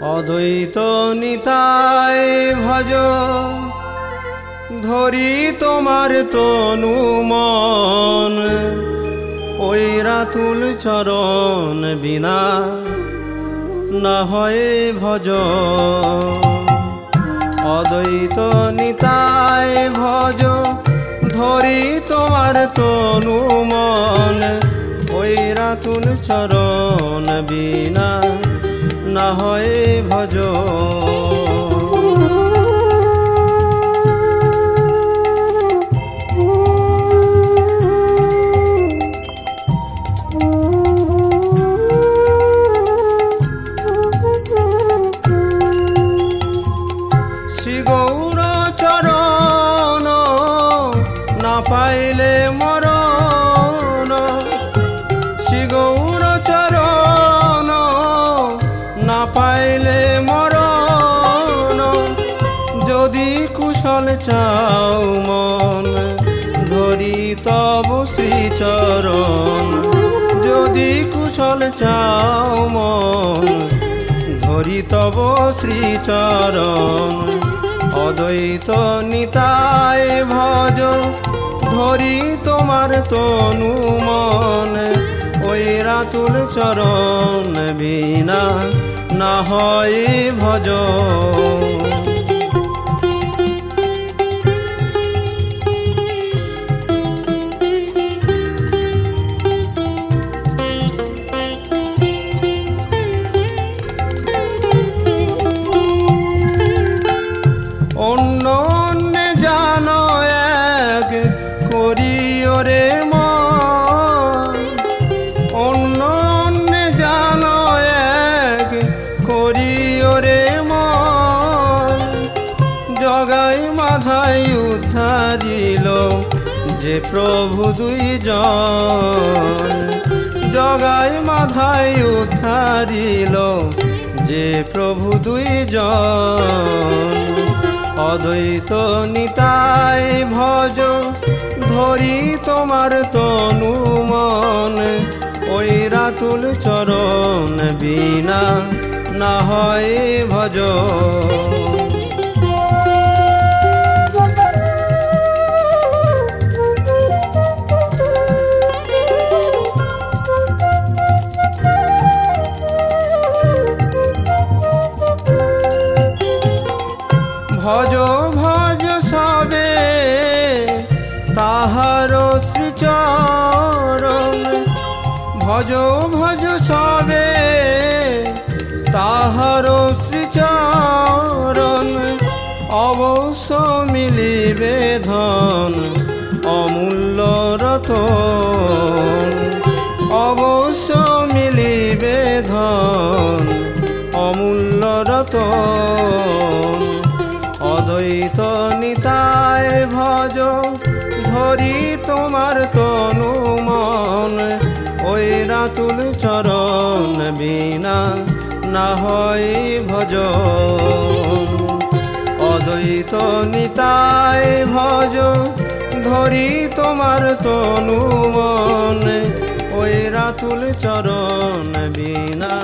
অদ্বৈত নিতাই ভজ, ধরি তোমার তনু মন ওই রাতুল চরণ বিনা না হয় ভজ। অদ্বৈত নিতাই ভজ, ধরি তোমার তনু মন ওই রাতুল চরণ বিনা না হয় ভজ। কুশল চাও মন, ধরি তব শ্রীচরণ। যদি কুশল চাও মন, ধরি তব শ্রীচরণ। অদ্বৈত নিতায় ভজ, ধরি তোমার তনু মন। ওই রাতুল চরণ বিনা না হয় ভজ। উদ্ধারিল যে প্রভু দুইজন। জগাই মাথায় উদ্ধারিল যে প্রভু দুইজন। অদ্বৈত নিতাই ভজ ধরি তোমার তনু মন ওই রাতুল চরণ বিনা না হয় ভজ। ভজ ভজ সবে তাহার শ্রীচরণ। ভজ ভজ সবে তাহার শ্রীচরণ। অবশ্য মিলিবে ধন, অমূল্য রতন। অদ্বৈত নিতায় ভজ, ধরি তোমার তনু মন। ওই রাতুল চরণ বিনা না হয় ভজ। অদ্বৈত নিতায় ভজ, ধরি তোমার তনু মন। ওই রাতুল চরণ বিনা